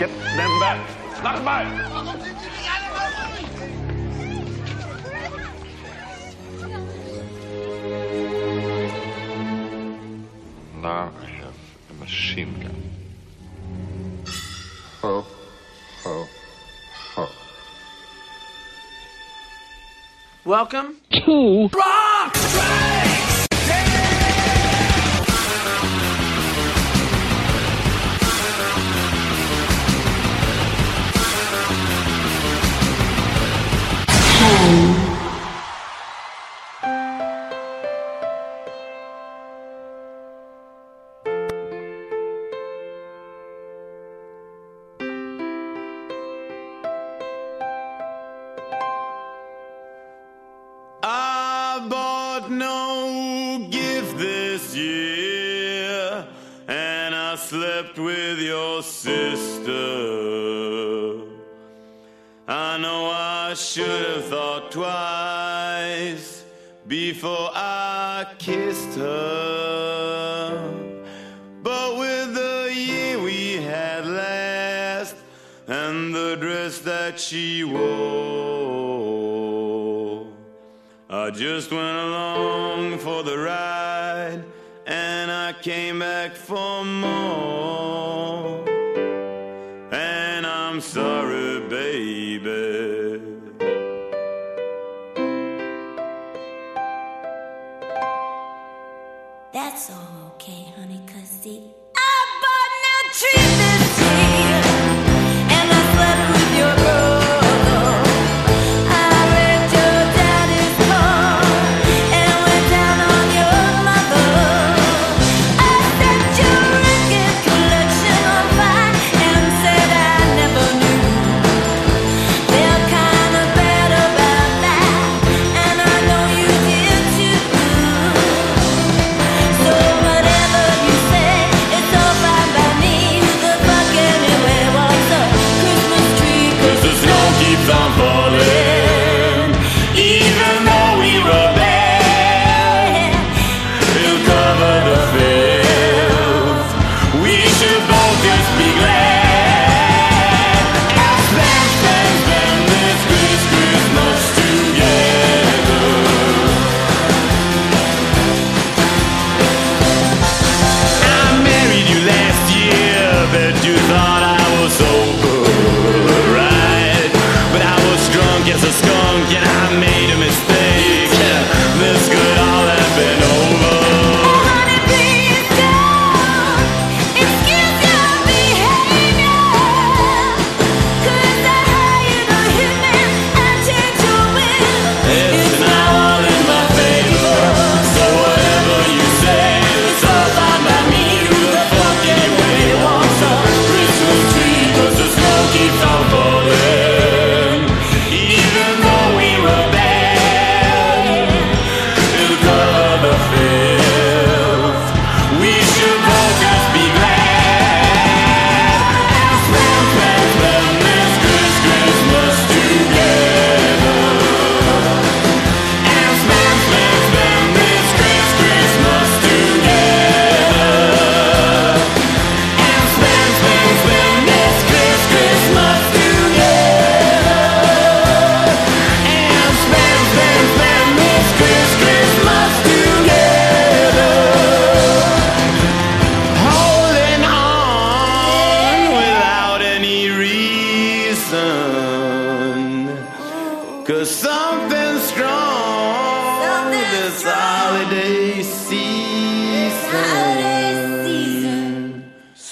Get them back. Knock them out. Now I have a machine gun. Ho, ho, ho. Welcome to Rock!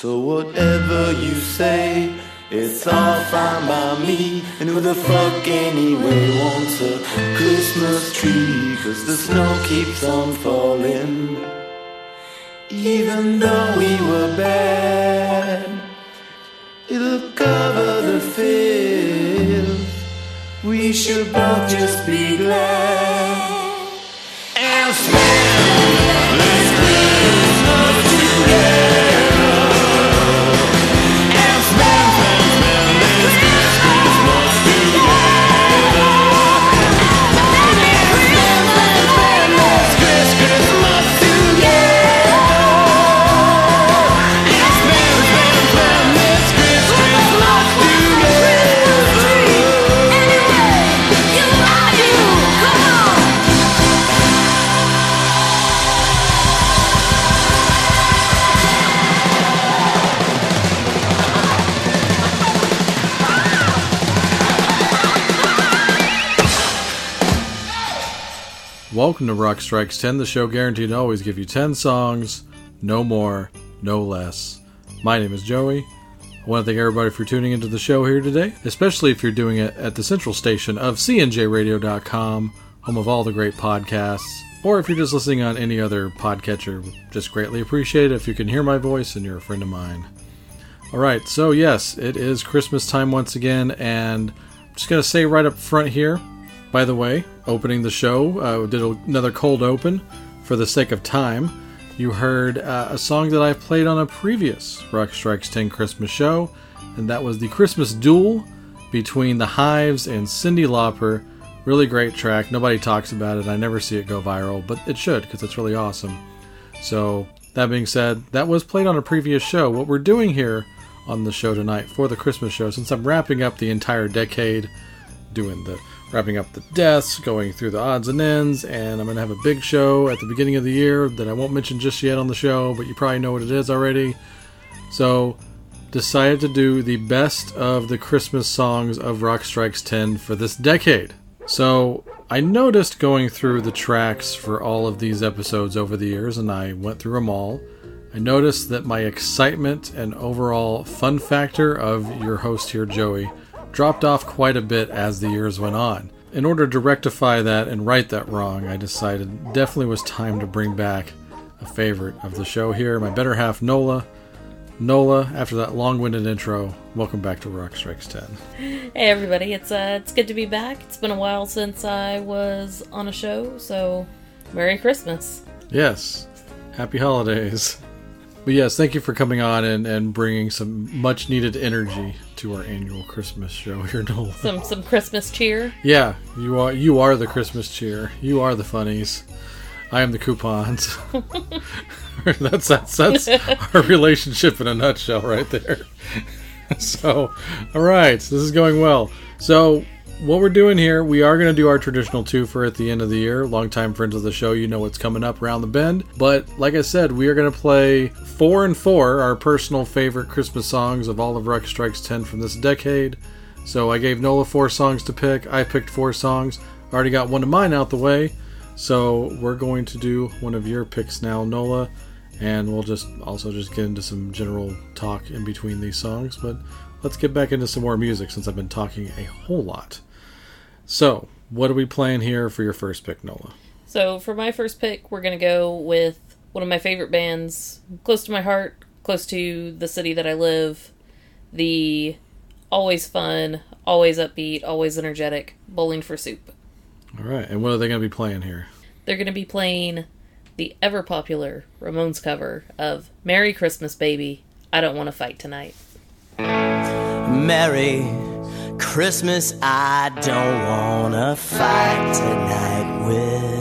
So whatever you say, it's all fine by me. And who the fuck anyway wants a Christmas tree? Cause the snow keeps on falling. Even though we were bad, it'll cover the field. We should both just be glad. And smile. Welcome to Rock Strikes 10, the show guaranteed to always give you 10 songs, no more, no less. My name is Joey. I want to thank everybody for tuning into the show here today, especially if you're doing it at the central station of cnjradio.com, home of all the great podcasts, or if you're just listening on any other podcatcher. Just greatly appreciate it if you can hear my voice and you're a friend of mine. All right, so yes, it is Christmas time once again, and I'm just going to say right up front here, by the way, opening the show, uh, did another cold open for the sake of time. You heard uh, a song that I played on a previous Rock Strikes 10 Christmas show, and that was the Christmas Duel between the Hives and Cyndi Lauper. Really great track. Nobody talks about it. I never see it go viral, but it should because it's really awesome. So, that being said, that was played on a previous show. What we're doing here on the show tonight for the Christmas show, since I'm wrapping up the entire decade, doing the wrapping up the deaths, going through the odds and ends, and I'm going to have a big show at the beginning of the year that I won't mention just yet on the show, but you probably know what it is already. So, decided to do the best of the Christmas songs of Rock Strikes 10 for this decade. So, I noticed going through the tracks for all of these episodes over the years, and I went through them all. I noticed that my excitement and overall fun factor of your host here, Joey, dropped off quite a bit as the years went on. In order to rectify that and right that wrong, I decided definitely was time to bring back a favorite of the show here, my better half, Nola. Nola, after that long winded intro, welcome back to Rock Strikes 10. Hey everybody, it's uh it's good to be back. It's been a while since I was on a show, so Merry Christmas. Yes, happy holidays. But yes, thank you for coming on and, and bringing some much needed energy to our annual Christmas show here, Nola. Some some Christmas cheer. Yeah, you are you are the Christmas cheer. You are the funnies. I am the coupons. that's that's that's our relationship in a nutshell, right there. so, all right, this is going well. So, what we're doing here, we are going to do our traditional twofer at the end of the year. Longtime friends of the show, you know what's coming up around the bend. But like I said, we are going to play four and four, our personal favorite Christmas songs of all of Rock Strikes 10 from this decade. So I gave Nola four songs to pick. I picked four songs. Already got one of mine out the way. So we're going to do one of your picks now, Nola. And we'll just also just get into some general talk in between these songs. But let's get back into some more music since I've been talking a whole lot. So, what are we playing here for your first pick, Nola? So for my first pick, we're gonna go with one of my favorite bands, close to my heart, close to the city that I live. The always fun, always upbeat, always energetic Bowling for Soup. All right, and what are they going to be playing here? They're gonna be playing the ever popular Ramones cover of "Merry Christmas, Baby." I don't want to fight tonight. Merry Christmas, I don't wanna fight tonight with.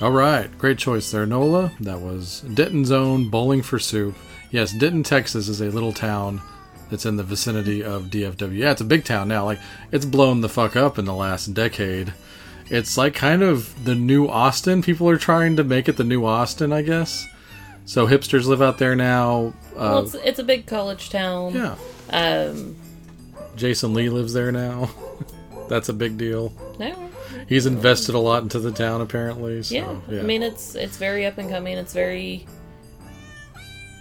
All right, great choice there, Nola. That was Denton's own Bowling for Soup. Yes, Denton, Texas is a little town that's in the vicinity of DFW. Yeah, it's a big town now. Like, it's blown the fuck up in the last decade. It's like kind of the new Austin. People are trying to make it the new Austin, I guess. So hipsters live out there now. well, Uh, it's, it's a big college town. yeah, Um, Jason Lee lives there now. that's a big deal. no, He's invested a lot into the town, apparently. So, yeah. yeah. I mean, it's it's very up and coming. It's very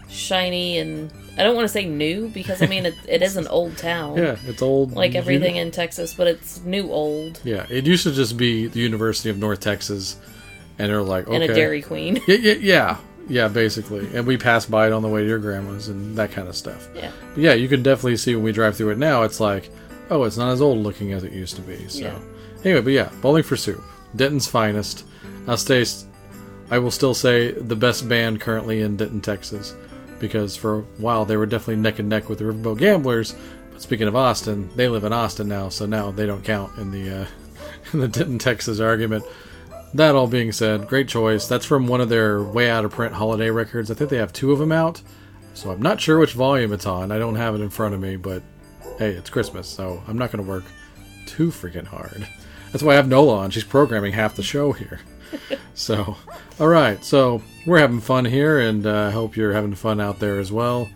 shiny, and I don't want to say new because I mean it, it is an old town. yeah, it's old. Like everything in Texas, but it's new old Yeah, it used to just be the University of North Texas, and they're like, okay, and a Dairy Queen. Yeah, yeah, yeah, yeah, basically. And we pass by it on the way to your grandma's and that kind of stuff. yeah. But yeah, you can definitely see when we drive through it now. It's like, oh, it's not as old looking as it used to be. So Yeah. Anyway, but yeah, Bowling for Soup, Denton's finest. I'll stay. I will still say the best band currently in Denton, Texas, because for a while they were definitely neck and neck with the Riverboat Gamblers. But speaking of Austin, they live in Austin now, so now they don't count in the uh, in the Denton, Texas argument. That all being said, great choice. That's from one of their way out of print holiday records. I think they have two of them out. So I'm not sure which volume it's on. I don't have it in front of me, but hey, it's Christmas, so I'm not going to work too freaking hard. That's why I have Nola on. She's programming half the show here. so, all right. So we're having fun here, and uh, I hope you're having fun out there as well.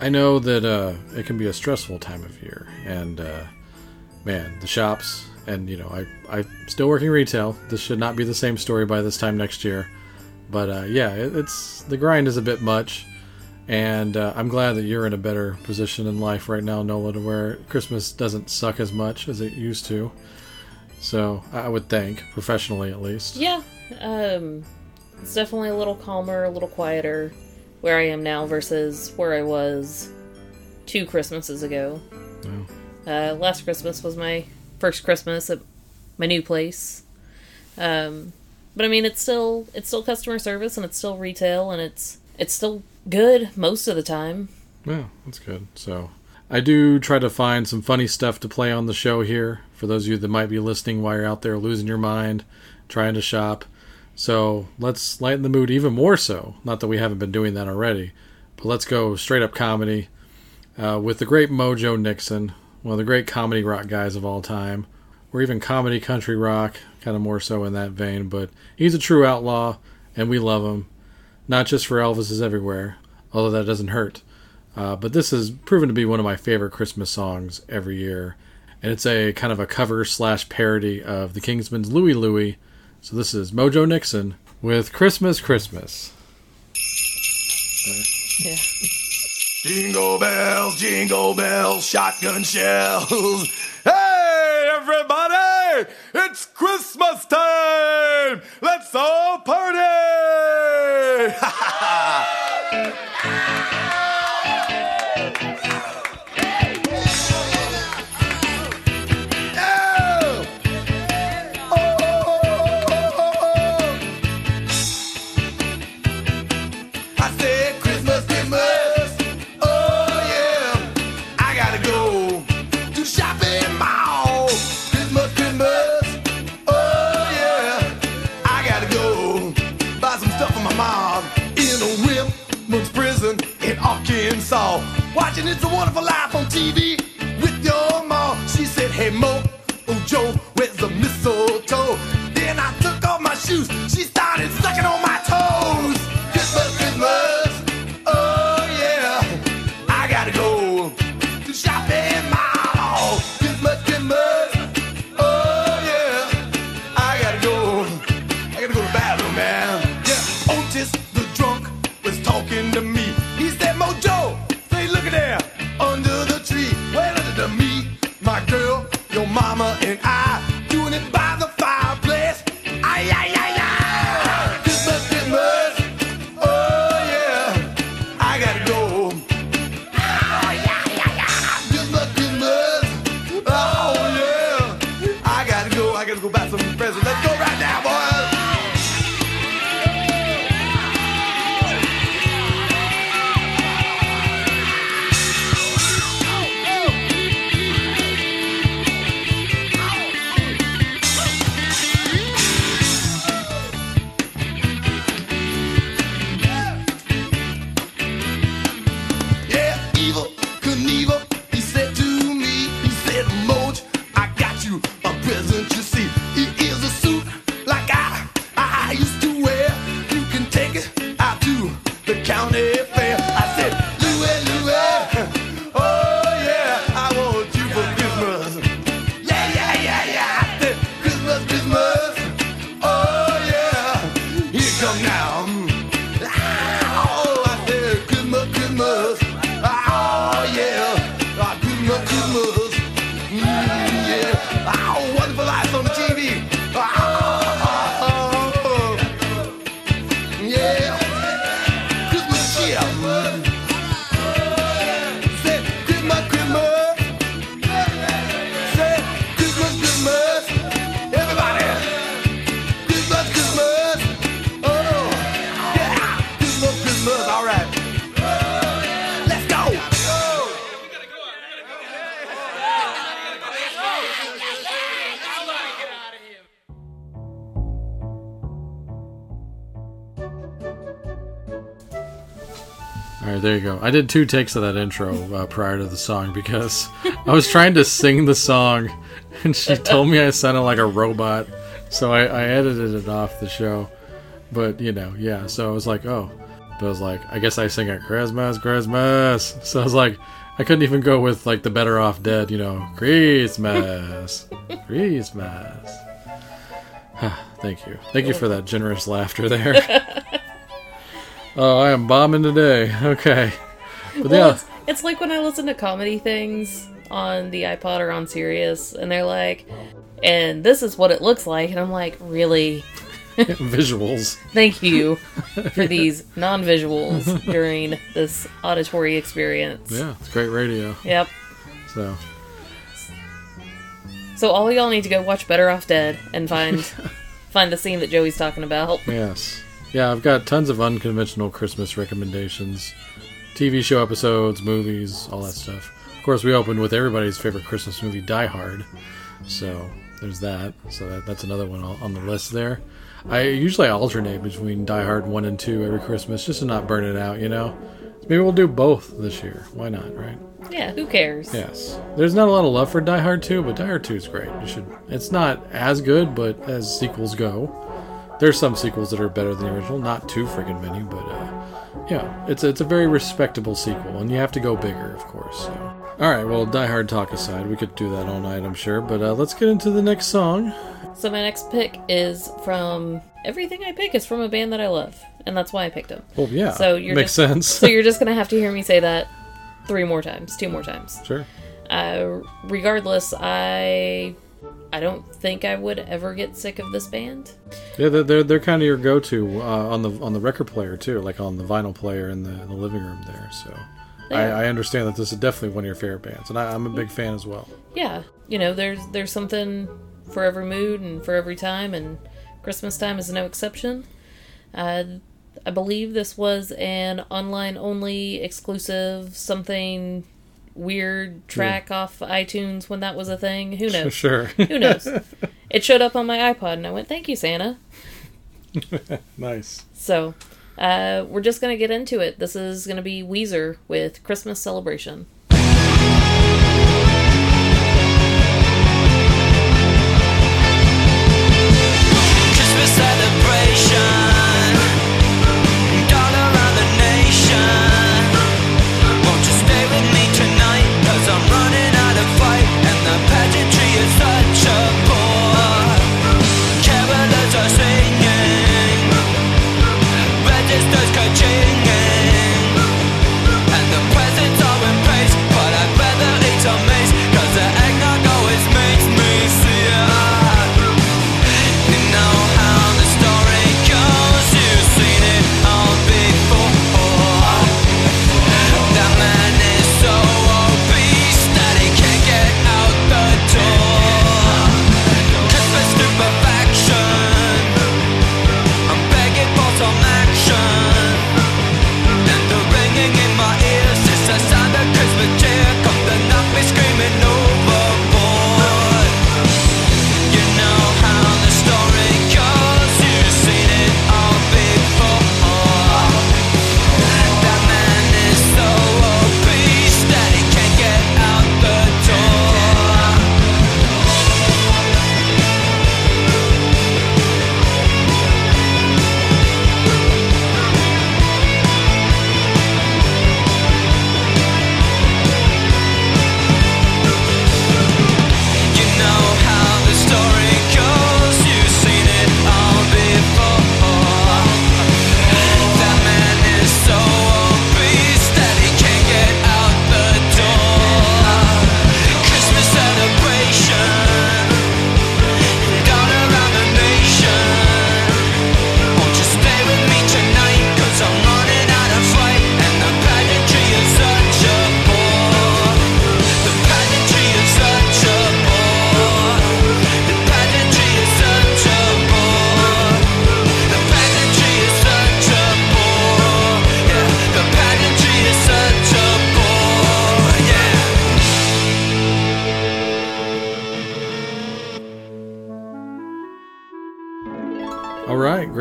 I know that uh, it can be a stressful time of year, and uh, man, the shops, and you know, I I'm still working retail. This should not be the same story by this time next year, but uh, yeah, it, it's the grind is a bit much, and uh, I'm glad that you're in a better position in life right now, Nola, to where Christmas doesn't suck as much as it used to. So I would think, professionally at least. Yeah, um, it's definitely a little calmer, a little quieter where I am now versus where I was two Christmases ago. Uh, last Christmas was my first Christmas at my new place, um, but I mean it's still it's still customer service and it's still retail and it's it's still good most of the time. Yeah, that's good. So I do try to find some funny stuff to play on the show here for those of you that might be listening while you're out there losing your mind, trying to shop. So let's lighten the mood even more so. Not that we haven't been doing that already, but let's go straight up comedy uh, with the great Mojo Nixon, one of the great comedy rock guys of all time, or even comedy country rock, kind of more so in that vein. But he's a true outlaw, and we love him. Not just for Elvis is Everywhere, although that doesn't hurt. Uh, but this has proven to be one of my favorite Christmas songs every year. And it's a kind of a cover slash parody of the Kingsmen's Louie Louie. So this is Mojo Nixon with Christmas Christmas. Yeah. Jingle bells, jingle bells, shotgun shells. Hey, everybody! It's Christmas time! Let's all party! Arkansas. Watching It's a Wonderful Life on TV with your mom. She said, Hey Mo, oh Joe, where's the mistletoe? Then I took off my shoes. She started sucking on my toes. Christmas, Christmas. Oh yeah, I gotta go All right, there you go. I did two takes of that intro uh, prior to the song because I was trying to sing the song, and she told me I sounded like a robot, so I, I edited it off the show. But you know, yeah. So I was like, oh, but I was like, I guess I sing at Christmas, Christmas. So I was like, I couldn't even go with like the Better Off Dead, you know, Christmas, Christmas. Thank you, thank you for that generous laughter there. oh, I am bombing today. Okay, but Well, yeah. it's, it's like when I listen to comedy things on the iPod or on Sirius, and they're like, and this is what it looks like. And I'm like, really? visuals. Thank you for these non visuals during this auditory experience. Yeah, it's great radio. Yep. So So all y'all need to go watch Better Off Dead and find find the scene that Joey's talking about. yes, yeah, I've got tons of unconventional Christmas recommendations, TV show episodes, movies, all that stuff. Of course, we opened with everybody's favorite Christmas movie, Die Hard. So there's that. So that, that's another one on the list there. I usually alternate between Die Hard one and two every Christmas, just to not burn it out. You know, maybe we'll do both this year. Why not, right? Yeah, who cares? Yes. There's not a lot of love for Die Hard 2, but Die Hard 2 is great. You should it's not as good, but as sequels go. There's some sequels that are better than the original, not too freaking many, but uh yeah, it's it's a very respectable sequel and you have to go bigger, of course. So. All right, well, Die Hard talk aside, we could do that all night, I'm sure, but uh, let's get into the next song. So my next pick is from everything I pick is from a band that I love, and that's why I picked them. Well, yeah. So you're makes just, sense. so you're just gonna have to hear me say that three more times, two more times. sure. Uh, regardless, I I don't think I would ever get sick of this band. Yeah, they're they're, they're kind of your go-to uh, on the on the record player too, like on the vinyl player in the, in the living room there. So I, Yeah. I understand that this is definitely one of your favorite bands, and I, I'm a big fan as well. Yeah, you know, there's there's something for every mood and for every time, and Christmas time is no exception. Uh, I believe this was an online only exclusive something weird track off iTunes when that was a thing. Who knows? Sure. Who knows? it showed up on my iPod, and I went, "Thank you, Santa." nice. So, uh, we're just gonna get into it. This is gonna be Weezer with Christmas Celebration.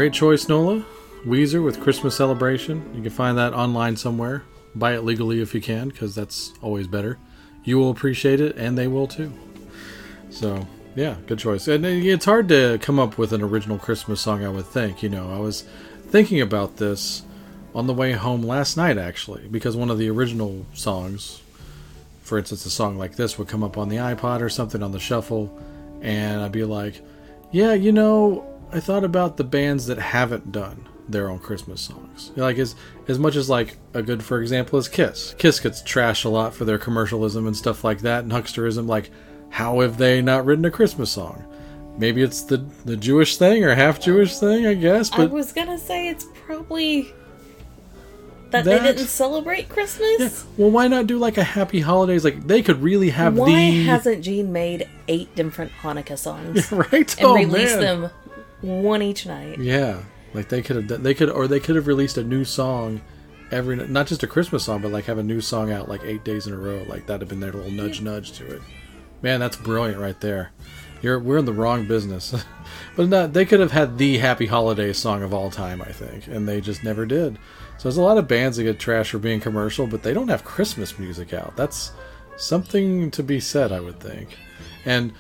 Great choice, Nola. Weezer with Christmas Celebration. You can find that online somewhere. Buy it legally if you can, because that's always better. You will appreciate it, and they will too. So, yeah, good choice. And uh, it's hard to come up with an original Christmas song, I would think. You know, I was thinking about this on the way home last night, actually, because one of the original songs, for instance, a song like this would come up on the iPod or something on the shuffle, and I'd be like, yeah, you know, I thought about the bands that haven't done their own Christmas songs. Like as as much as like a good for example is Kiss. Kiss gets trashed a lot for their commercialism and stuff like that and hucksterism. Like, how have they not written a Christmas song? Maybe it's the the Jewish thing or half Jewish thing, I guess. I was gonna say it's probably that, That- they didn't celebrate Christmas. Yeah. well, why not do like a Happy Holidays? Like they could really have Why the hasn't Gene made eight different Hanukkah songs right and oh, released man. them one each night? Yeah, like they could have they could or they could have released a new song every not just a Christmas song, but like have a new song out like eight days in a row. Like that'd have been their little nudge nudge to it. Man, that's brilliant right there. You're we're in the wrong business, but they could have had the Happy Holidays song of all time, I think, and they just never did. So there's a lot of bands that get trashed for being commercial, but they don't have Christmas music out. That's something to be said, I would think. And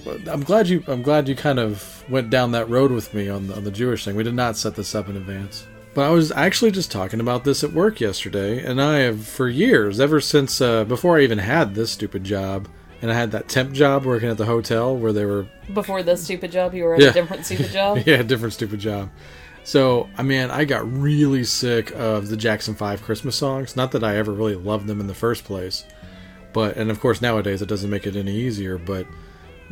hey, I'm glad you I'm glad you kind of went down that road with me on the, on the Jewish thing. We did not set this up in advance. But I was actually just talking about this at work yesterday, and I have for years, ever since uh, before I even had this stupid job, and I had that temp job working at the hotel where they were Before this stupid job, you were at Yeah. a different stupid job. yeah, different stupid job. So, I mean, I got really sick of the Jackson 5 Christmas songs. Not that I ever really loved them in the first place. But, and of course, nowadays it doesn't make it any easier. But,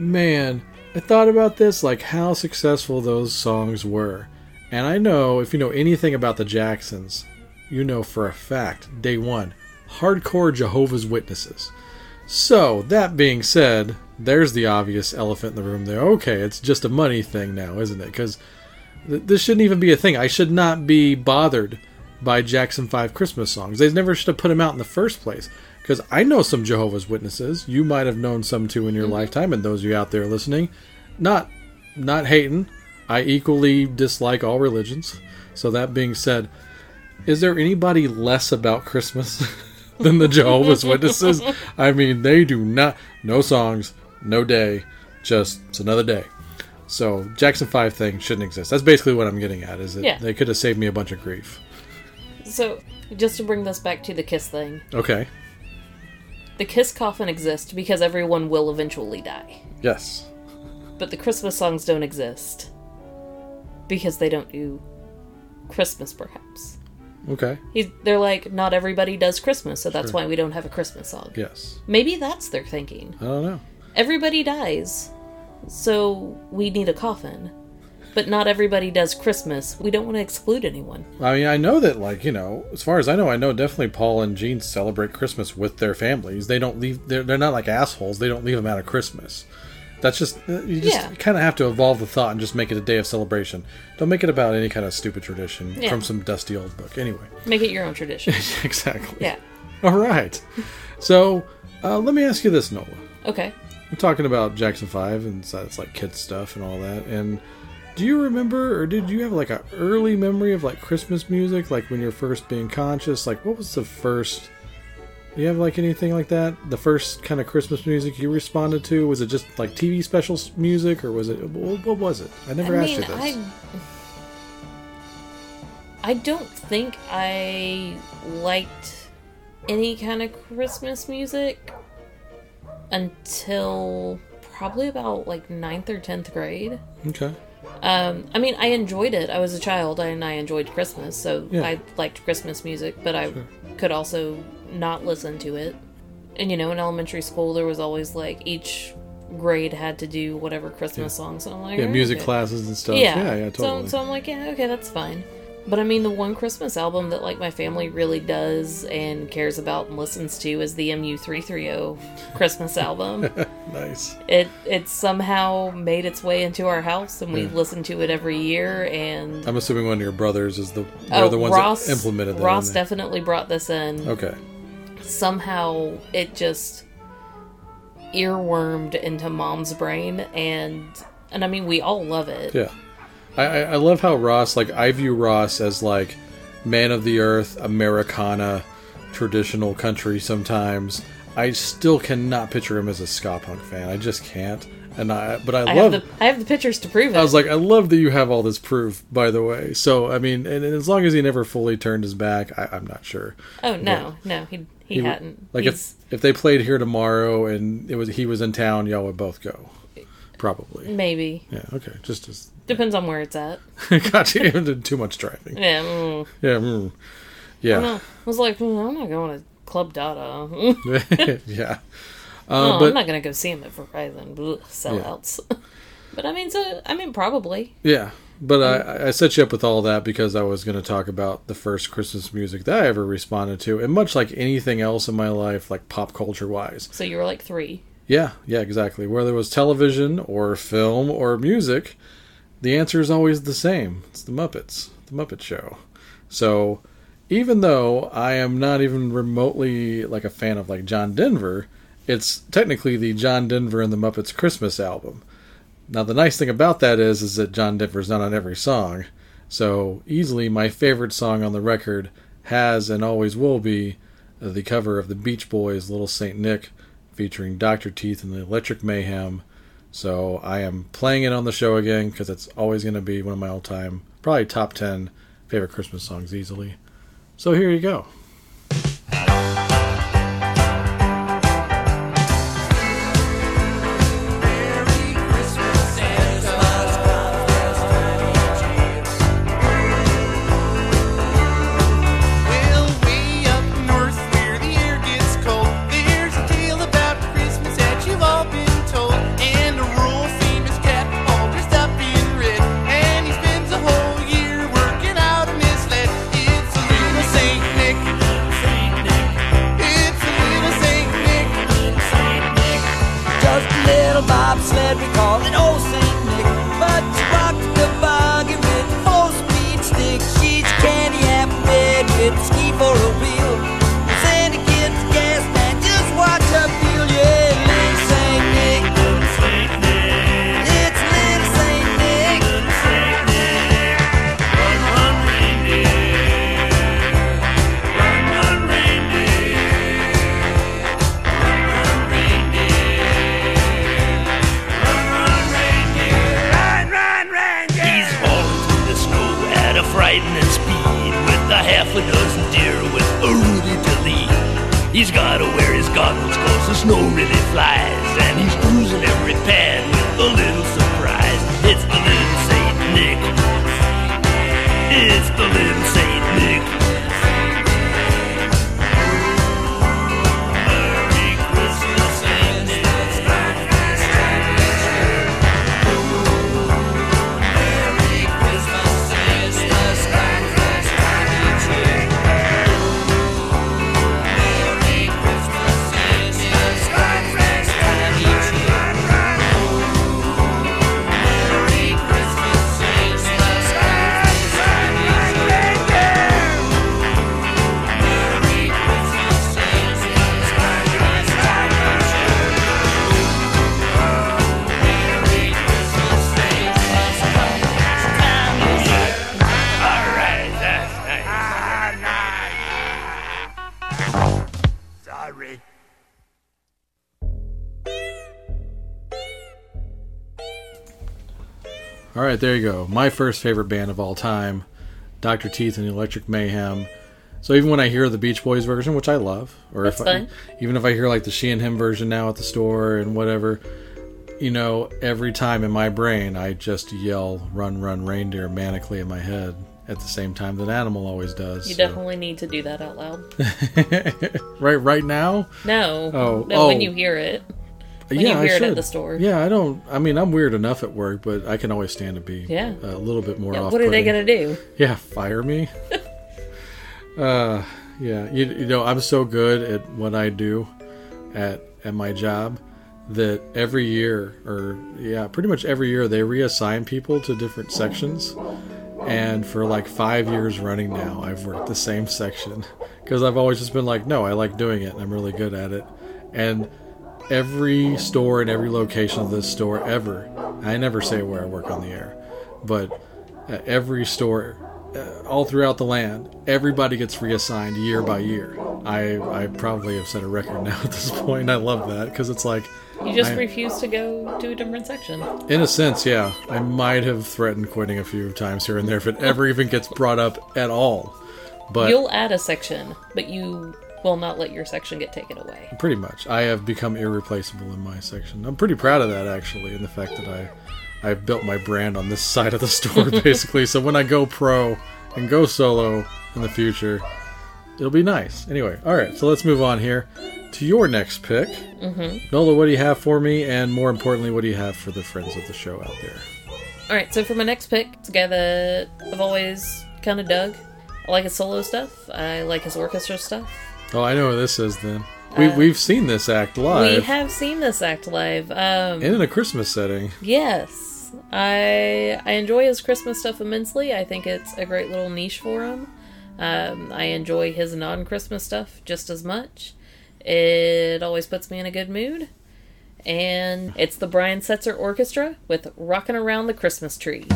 man, I thought about this, like how successful those songs were. And I know, if you know anything about the Jacksons, you know for a fact, day one, hardcore Jehovah's Witnesses. So, that being said, there's the obvious elephant in the room there. Okay, it's just a money thing now, isn't it? Because th- this shouldn't even be a thing. I should not be bothered by Jackson 5 Christmas songs. They never should have put them out in the first place. Because I know some Jehovah's Witnesses. You might have known some too in your mm-hmm. lifetime, and those of you out there listening. Not, not hating. I equally dislike all religions. So that being said, is there anybody less about Christmas than the Jehovah's Witnesses? I mean, they do not. No songs, no day, just it's another day. So Jackson Five thing shouldn't exist. That's basically what I'm getting at. Is that Yeah. they could have saved me a bunch of grief. So, just to bring this back to the Kiss thing, Okay. The Kiss coffin exists because everyone will eventually die. Yes. But the Christmas songs don't exist because they don't do Christmas, perhaps. Okay. He's, they're like, not everybody does Christmas, so that's why we don't have a Christmas song. Yes. Maybe that's their thinking. I don't know. Everybody dies, so we need a coffin. But not everybody does Christmas. We don't want to exclude anyone. I mean, I know that, like you know, as far as I know, I know definitely Paul and Gene celebrate Christmas with their families. They don't leave. They're, they're not like assholes. They don't leave them out of Christmas. That's just uh, you just Yeah. kind of have to evolve the thought and just make it a day of celebration. Don't make it about any kind of stupid tradition Yeah. from some dusty old book. Anyway, Make it your own tradition. exactly. yeah. All right. So uh, let me ask you this, Nola. Okay. We're talking about Jackson Five, and so it's like kids stuff and all that. And do you remember, or did you have like an early memory of like Christmas music, like when you're first being conscious? Like, what was the first? Do you have like anything like that? The first kind of Christmas music you responded to was it just like TV special music, or was it what, what was it? I never I asked mean, you this. I I don't think I liked any kind of Christmas music until probably about like ninth or tenth grade. Okay. Um, I mean, I enjoyed it. I was a child and I enjoyed Christmas, so Yeah. I liked Christmas music, but I could also not listen to it. And you know, in elementary school, there was always like each grade had to do whatever Christmas songs. So I'm like, Yeah, "Oh, music okay." classes and stuff. Yeah, Yeah, yeah, totally. So, so I'm like, yeah, okay, that's fine. But I mean, the one Christmas album that like my family really does and cares about and listens to is the MU330 Christmas album. nice. it it somehow made its way into our house, and we listen to it every year. And I'm assuming one of your brothers is the oh, the ones Ross that implemented that. Ross definitely brought this in. Okay. Somehow, it just earwormed into Mom's brain, and and I mean, we all love it. Yeah. I, I I love how Ross like I view Ross as like man of the earth, Americana, traditional country. Sometimes I still cannot picture him as a ska punk fan. I just can't. And I but I, I love have the I have the pictures to prove it. I was like, I love that you have all this proof, by the way. So, I mean, and, and as long as he never fully turned his back, I, I'm not sure. oh no, no, he he, He hadn't. Like He's- if if they played here tomorrow and it was he was in town, y'all would both go, probably. maybe Yeah. Okay. Just as depends on where it's at. Got You did too much driving. Yeah, mm, Yeah. mm. Yeah. no, I was like, mm, I'm not going to Club Dada. yeah. oh, Uh, but I'm not gonna go see him at Verizon. Ugh, sellouts. but I mean, so I mean, probably. Yeah, but I, I set you up with all that because I was going to talk about the first Christmas music that I ever responded to, and much like anything else in my life, like pop culture wise. So you were like three. Yeah, yeah, exactly. Whether it was television or film or music, the answer is always the same. It's the Muppets, the Muppet Show. So, even though I am not even remotely like a fan of like John Denver, it's technically the John Denver and the Muppets Christmas album. Now, the nice thing about that is, is that John Denver's not on every song. So, easily my favorite song on the record has and always will be the cover of the Beach Boys' Little Saint Nick featuring Dr. Teeth and the Electric Mayhem. So I am playing it on the show again because it's always going to be one of my all time, probably top 10 favorite Christmas songs easily. So here you go. Right, there you go. My first favorite band of all time, Dr. Teeth and the Electric Mayhem. So even when I hear the Beach Boys version, which I love, or That's if I, fine. even if I hear like the She and Him version now at the store and whatever, you know, every time in my brain I just yell "Run, Run, Reindeer" manically in my head at the same time that Animal always does. You so- definitely need to do that out loud. right, right now. No, Oh, no, when oh. you hear it. Yeah, you I it at should. the store. Yeah, I don't. I mean, I'm weird enough at work, but I can always stand to be Yeah. a little bit more. Yeah, what are they gonna do? Yeah, fire me. uh, yeah, you, you know, I'm so good at what I do at at my job that every year, or yeah, pretty much every year, they reassign people to different sections. And for like five years running now, I've worked the same section because I've always just been like, no, I like doing it and I'm really good at it. And every store and every location of this store ever, I never say where I work on the air, but at every store, uh, all throughout the land. Everybody gets reassigned year by year. I I probably have set a record now at this point. I love that because it's like, You just I- refuse to go to a different section. in a sense, yeah, I might have threatened quitting a few times here and there if it ever even gets brought up at all. But You'll add a section, but you will not let your section get taken away. pretty much, I have become irreplaceable in my section. I'm pretty proud of that actually, in the fact that I I've built my brand on this side of the store basically. so when I go pro and go solo in the future, it'll be nice. Anyway, all right, so let's move on here to your next pick. Mm-hmm. Nola, what do you have for me? And more importantly, what do you have for the friends of the show out there? All right, so for my next pick, it's a guy that I've always kind of dug. I like his solo stuff. I like his orchestra stuff. Oh, I know who this is then. We, we've seen this act live. Uh, We have seen this act live. Um, and in a Christmas setting. Yes, I I enjoy his Christmas stuff immensely. I think it's a great little niche for him. Um, I enjoy his non-Christmas stuff just as much. It always puts me in a good mood. And it's the Brian Setzer Orchestra with "Rockin' Around the Christmas Tree."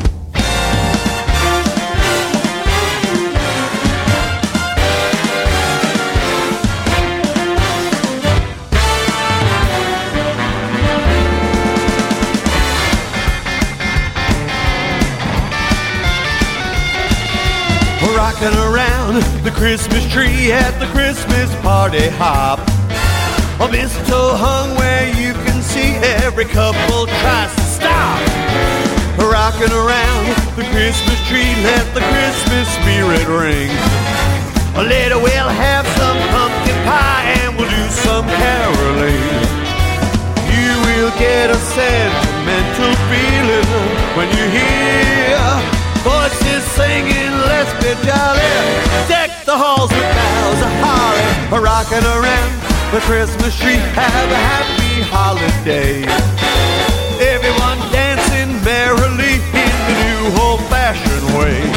Rocking around the Christmas tree at the Christmas party hop. A mistletoe hung where you can see every couple tries to stop. Rocking around the Christmas tree, let the Christmas spirit ring. Later we'll have some pumpkin pie and we'll do some caroling. You will get a sentimental feeling when you hear voices singing, let's be jolly. Deck the halls with boughs of holly, rocking around the Christmas tree. Have a happy holiday. Everyone dancing merrily in the new old-fashioned way.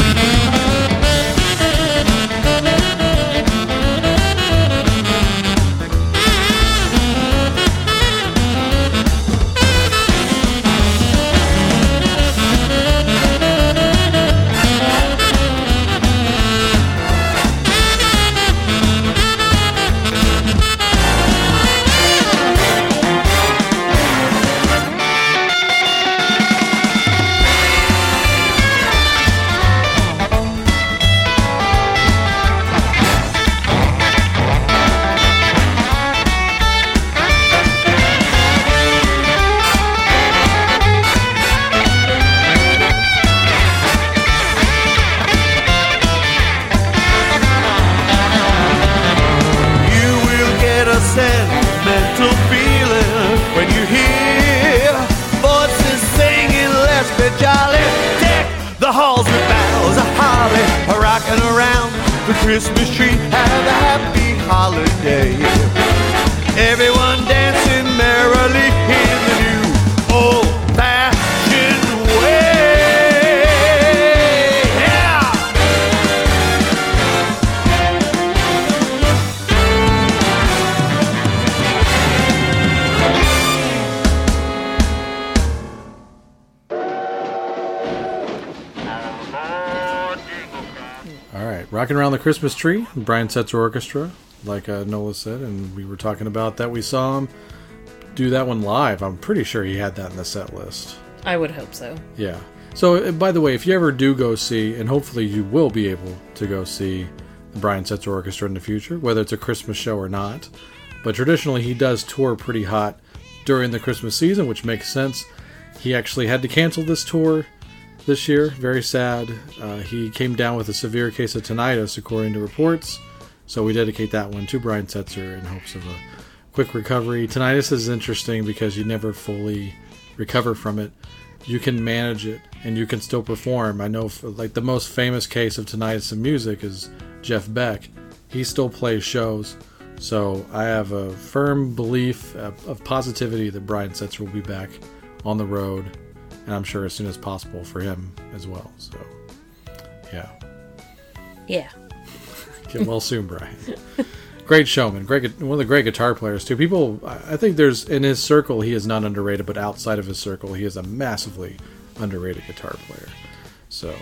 The Christmas tree, Brian Setzer Orchestra, like uh, Nola said, and we were talking about that. We saw him do that one live. I'm pretty sure he had that in the set list. I would hope so. Yeah. So, uh, by the way, if you ever do go see, and hopefully you will be able to go see the Brian Setzer Orchestra in the future, whether it's a Christmas show or not, but traditionally he does tour pretty hot during the Christmas season, which makes sense. He actually had to cancel this tour this year. Very sad. Uh, he came down with a severe case of tinnitus, according to reports. So we dedicate that one to Brian Setzer in hopes of a quick recovery. Tinnitus is interesting because you never fully recover from it. You can manage it and you can still perform. I know, for, like the most famous case of tinnitus in music is Jeff Beck. He still plays shows. So I have a firm belief of, of positivity that Brian Setzer will be back on the road, and I'm sure as soon as possible for him as well. So, yeah, Yeah. get well soon, Brian. Great showman, great, one of the great guitar players too. People, I I think there's in his circle he is not underrated, but outside of his circle he is a massively underrated guitar player. So,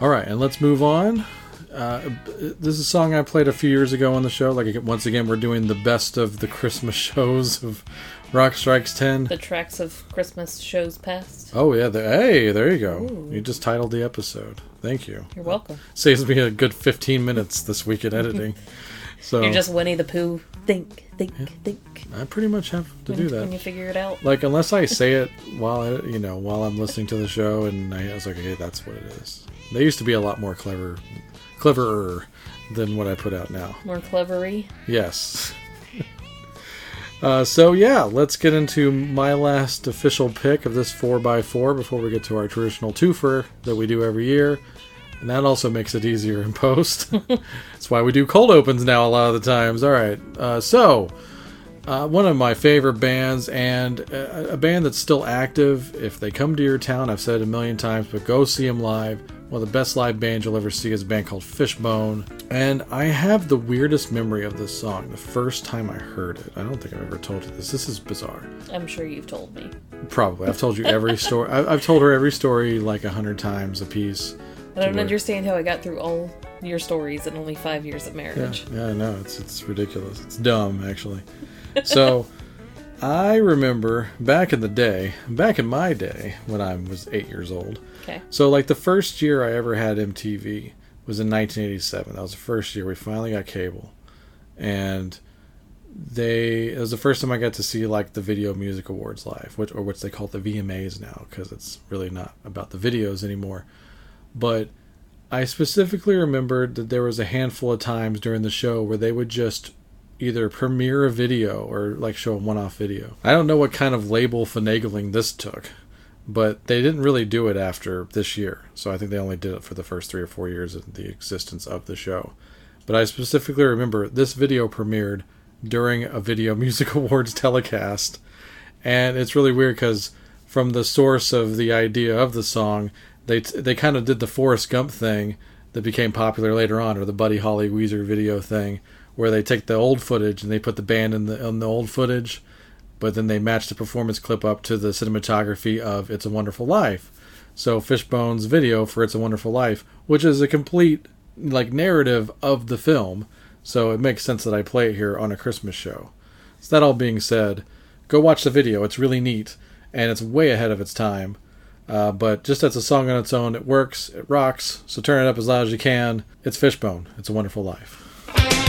All right, and let's move on. Uh, this is a song I played a few years ago on the show. Like once again, we're doing the best of the Christmas shows of Rock Strikes Ten. The tracks of Christmas shows past. Oh yeah, the, hey, there you go. You just titled the episode. Thank you. You're welcome. Saves me a good fifteen minutes this week in editing. So You're just Winnie the Pooh. Think, think, think. I pretty much have to When, do that. when you figure it out. like unless I say it while I, you know while I'm listening to the show, and I, was like, okay, that's what it is. They used to be a lot more clever, cleverer than what I put out now. More clevery. Yes. Uh, so yeah, let's get into my last official pick of this four x four before we get to our traditional twofer that we do every year, and that also makes it easier in post. That's why we do cold opens now a lot of the times. All right, uh, so uh, one of my favorite bands and a, a band that's still active. If they come to your town, I've said it a million times, but go see them live. One of the best live bands you'll ever see is a band called Fishbone. And I have the weirdest memory of this song the first time I heard it. I don't think I've ever told you this. This is bizarre. I'm sure you've told me. Probably. I've told you every story. I- I've told her every story like a hundred times a piece. I don't understand how I got through all your stories in only five years of Yeah, marriage. yeah, I know. It's it's ridiculous. It's dumb, actually. So, I remember back in the day, back in my day when I was eight years old. Okay. So, like the first year I ever had MTV was in 1987. That was the first year we finally got cable, and they it was the first time I got to see like the Video Music Awards live, which or which they call the VMAs now because it's really not about the videos anymore. But I specifically remembered that there was a handful of times during the show where they would just either premiere a video or like show a one-off video. I don't know what kind of label finagling this took, but they didn't really do it after this year. So I think they only did it for the first 3 or 4 years of the existence of the show. But I specifically remember this video premiered during a Video Music Awards telecast. And it's really weird cuz from the source of the idea of the song, they they kind of did the Forrest Gump thing that became popular later on, or the Buddy Holly Weezer video thing, where they take the old footage and they put the band in the in the old footage, but then they match the performance clip up to the cinematography of "It's a Wonderful Life." So Fishbone's video for "It's a Wonderful Life," which is a complete like narrative of the film, so it makes sense that I play it here on a Christmas show. So that all being said, go watch the video. It's really neat and it's way ahead of its time. Uh, but just as a song on its own, it works, it rocks. So turn it up as loud as you can. It's Fishbone. It's a Wonderful Life.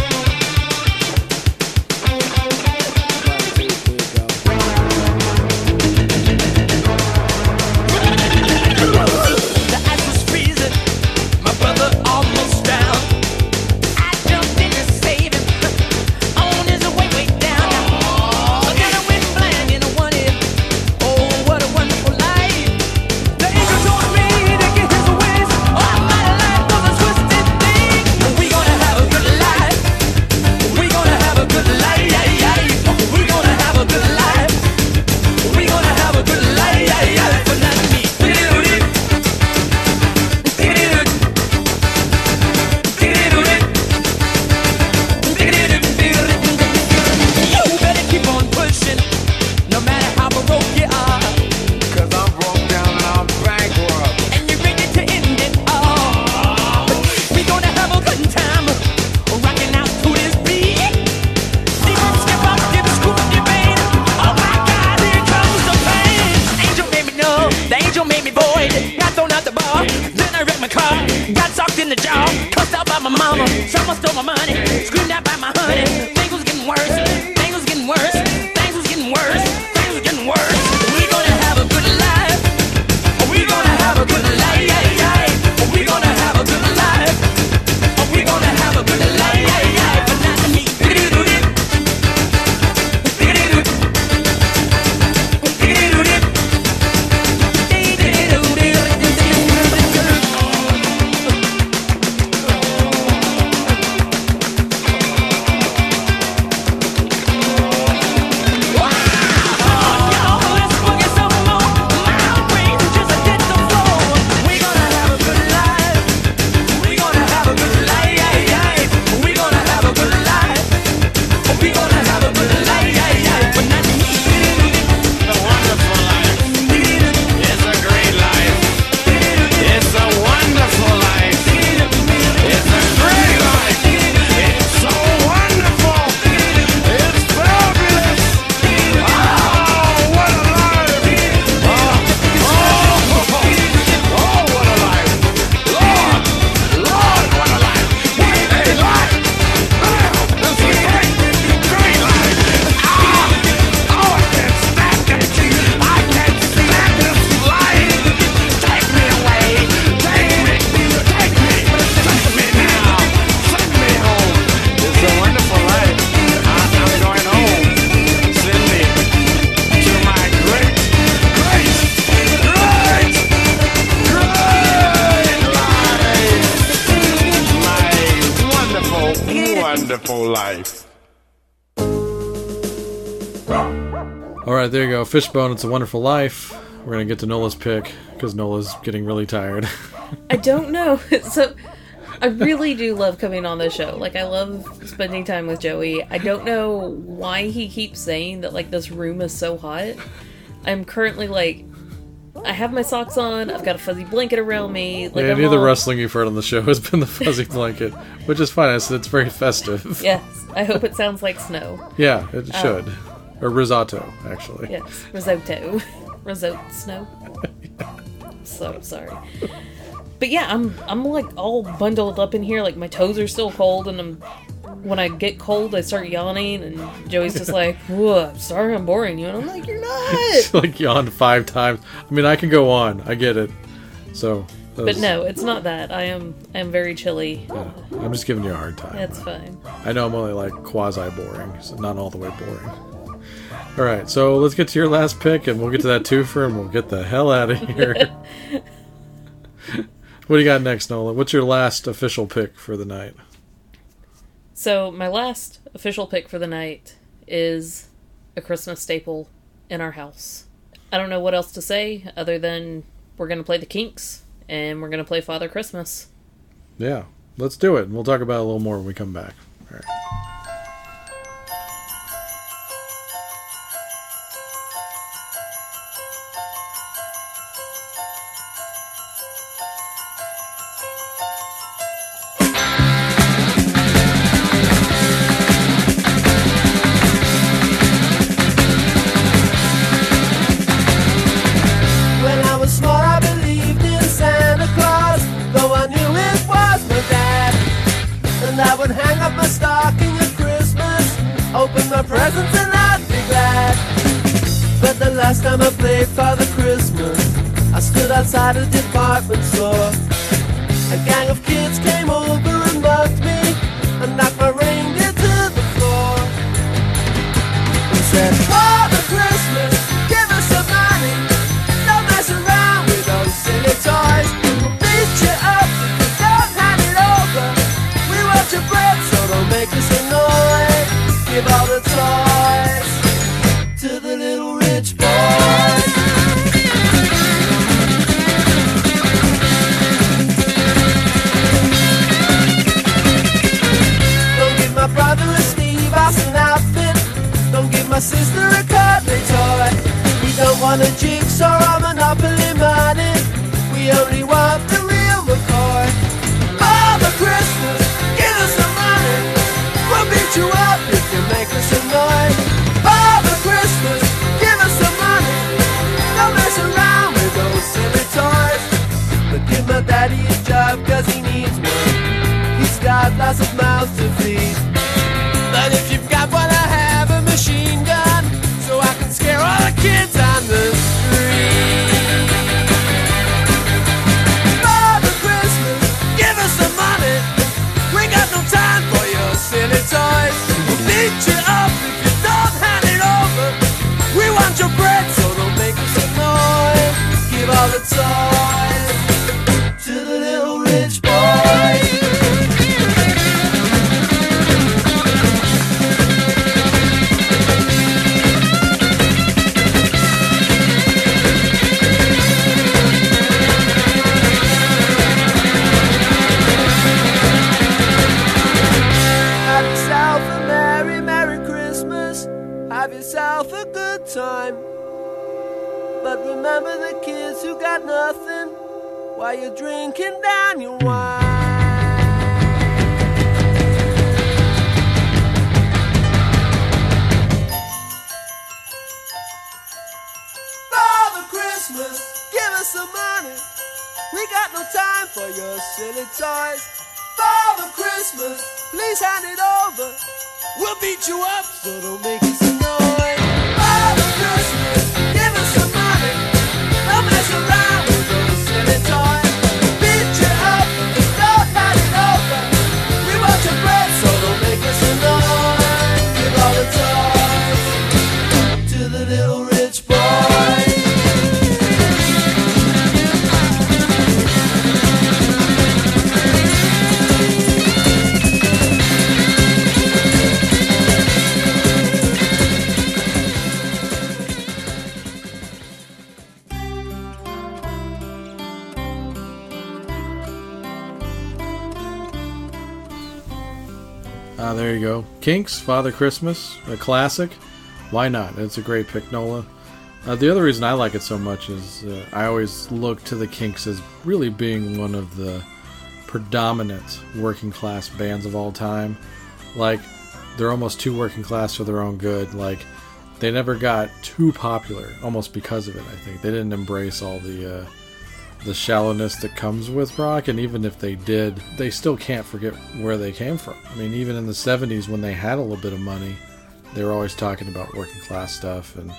All right, there you go. Fishbone, It's a Wonderful Life. We're going to get to Nola's pick because Nola's getting really tired. I don't know. So I really do love coming on this show. Like I love spending time with Joey. I don't know why he keeps saying that like this room is so hot. I'm currently like I have my socks on, I've got a fuzzy blanket around me. Like yeah, any of the wrestling you've heard on the show has been the fuzzy blanket, which is fine. It's, it's very festive. Yes. I hope it sounds like snow. Yeah, it should. Um, Or risotto, actually. Yes. Risotto. Risotto snow. so sorry. But yeah, I'm I'm like all bundled up in here, like my toes are still cold and I'm when I get cold I start yawning and Joey's just like, Whoa, I'm sorry I'm boring you and I'm like, You're not like yawned five times. I mean, I can go on. I get it. So. But no, it's not that. I am I am very chilly. yeah, I'm just giving you a hard time. That's fine. I know I'm only like quasi boring, so not all the way boring. All right, so let's get to your last pick, and we'll get to that twofer, and we'll get the hell out of here. what do you got next, Nola? What's your last official pick for the night? So my last official pick for the night is a Christmas staple in our house. I don't know what else to say other than we're gonna play the Kinks and we're gonna play Father Christmas. Yeah, let's do it, and we'll talk about it a little more when we come back. All right. Stocking at Christmas, open my presents, and I'd be glad. But the last time I played Father Christmas, I stood outside a department store. A gang of kids came over money. We got no time for your silly toys. Father Christmas, please hand it over. We'll beat you up, so don't make us annoyed. Kinks, Father Christmas, a classic. Why not? It's a great pick, Nola. Uh, the other reason I like it so much is uh, I always look to the Kinks as really being one of the predominant working class bands of all time. Like, they're almost too working class for their own good. Like, they never got too popular, almost because of it. I think they didn't embrace all the uh, the shallowness that comes with rock, and even if they did, they still can't forget where they came from. I mean, even in the '70s when they had a little bit of money, they were always talking about working class stuff and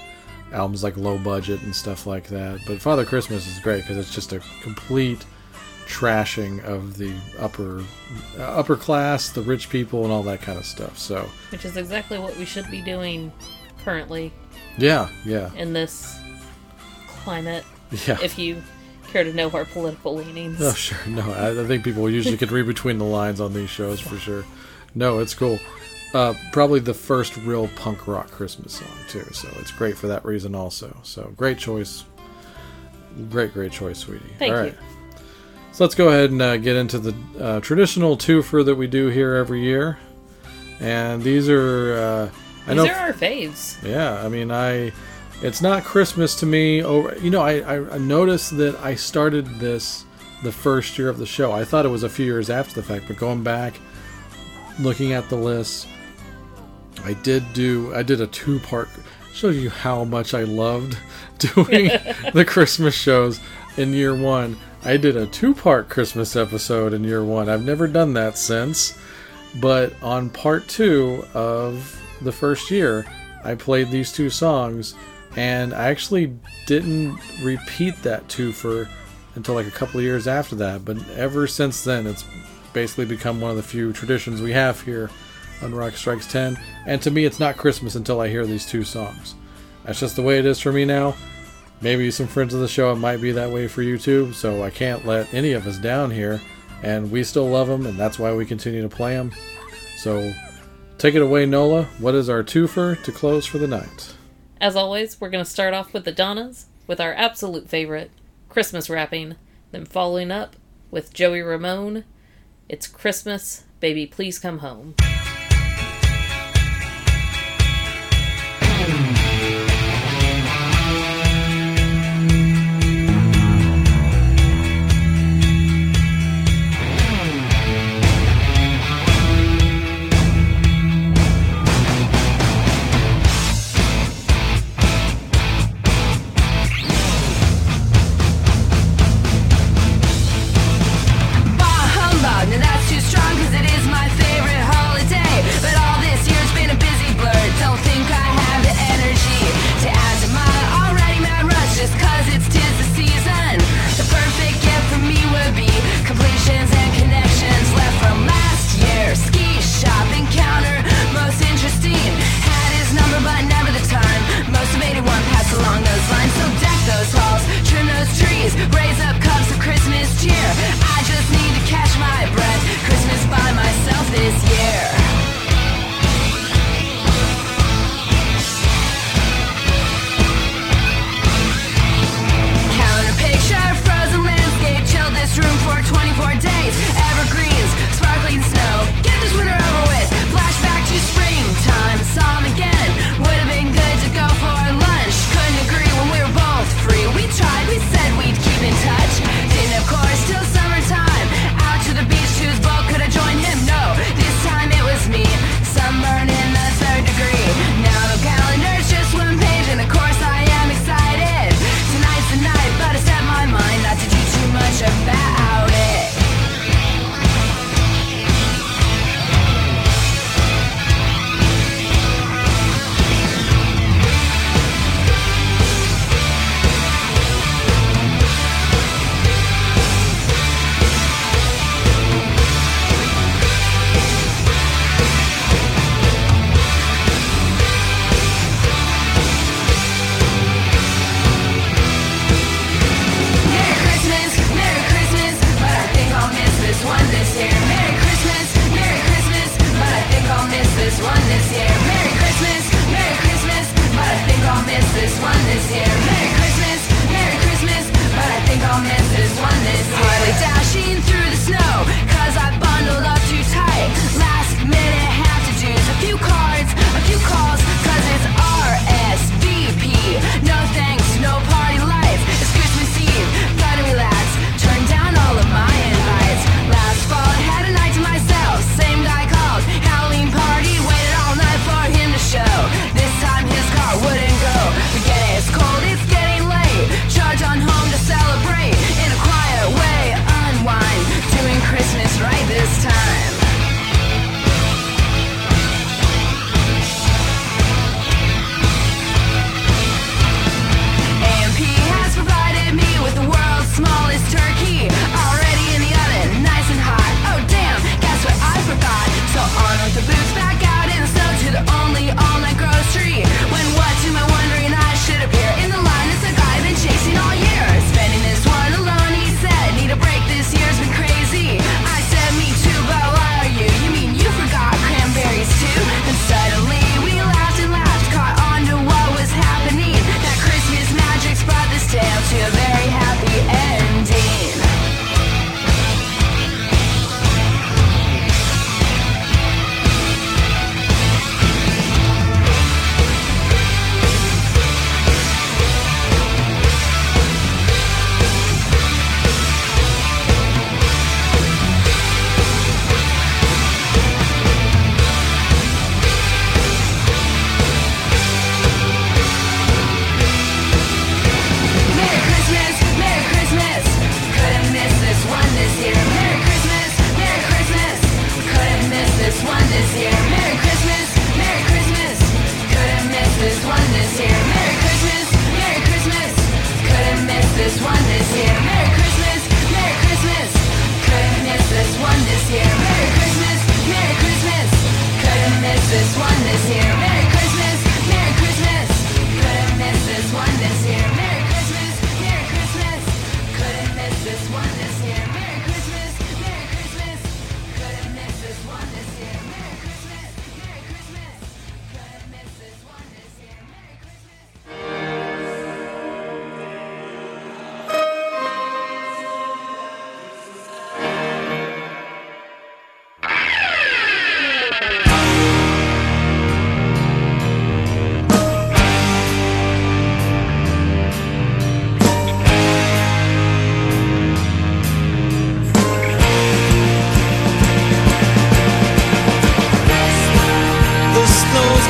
albums like Low Budget and stuff like that. But Father Christmas is great because it's just a complete trashing of the upper uh, upper class, the rich people, and all that kind of stuff. So Which is exactly what we should be doing currently yeah, yeah, in this climate. yeah. If you care to know our political leanings. Oh, sure. No, I, I think people usually can read between the lines on these shows for sure. No, it's cool. Uh, probably the first real punk rock Christmas song too, so it's great for that reason also. So great choice, great great choice, sweetie. Thank All you. so let's go ahead and uh, get into the uh, traditional twofer that we do here every year, and these are uh, I These know are our faves. yeah, I mean, I it's not Christmas to me. Over, you know, I, I noticed that I started this the first year of the show. I thought it was a few years after the fact, but going back, looking at the list, I did do I did a two part. Shows you how much I loved doing the Christmas shows in year one. I did a two part Christmas episode in year one. I've never done that since. But on part two of the first year, I played these two songs, and I actually didn't repeat that twofer until like a couple of years after that. But ever since then, it's basically become one of the few traditions we have here on Rock Strikes 10. And to me, it's not Christmas until I hear these two songs. That's just the way it is for me now. Maybe some friends of the show, it might be that way for you too. So I can't let any of us down here. And we still love them, and that's why we continue to play them. So take it away, Nola. What is our twofer to close for the night? As always, we're going to start off with the Donnas with our absolute favorite, Christmas wrapping, then following up with Joey Ramone. It's Christmas, baby, please come home.